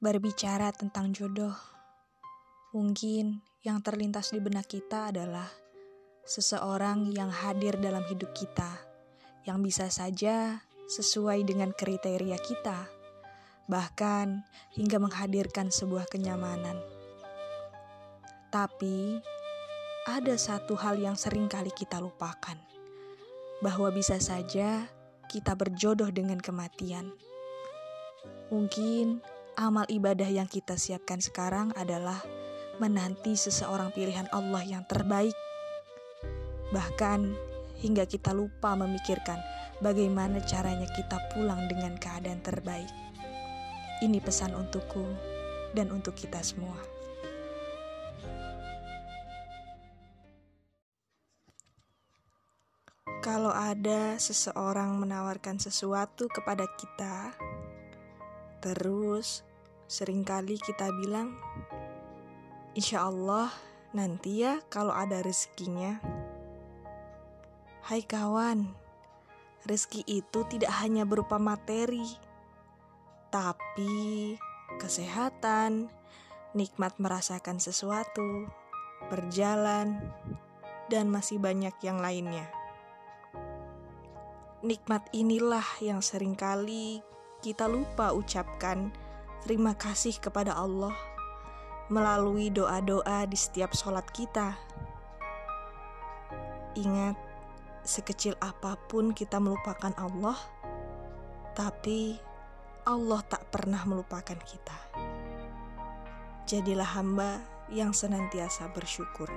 Berbicara tentang jodoh, mungkin yang terlintas di benak kita adalah seseorang yang hadir dalam hidup kita, yang bisa saja sesuai dengan kriteria kita, bahkan hingga menghadirkan sebuah kenyamanan. Tapi, ada satu hal yang sering kali kita lupakan, bahwa bisa saja kita berjodoh dengan kematian. Mungkin amal ibadah yang kita siapkan sekarang adalah menanti seseorang pilihan Allah yang terbaik. Bahkan hingga kita lupa memikirkan bagaimana caranya kita pulang dengan keadaan terbaik. Ini pesan untukku dan untuk kita semua. Kalau ada seseorang menawarkan sesuatu kepada kita, terus Seringkali kita bilang, Insya Allah nanti ya kalau ada rezekinya. Hai kawan, rezeki itu tidak hanya berupa materi, tapi kesehatan, nikmat merasakan sesuatu, berjalan, dan masih banyak yang lainnya. Nikmat inilah yang sering kali kita lupa ucapkan terima kasih kepada Allah melalui doa-doa di setiap sholat kita. Ingat, sekecil apa pun kita melupakan Allah, tapi Allah tak pernah melupakan kita. Jadilah hamba yang senantiasa bersyukur.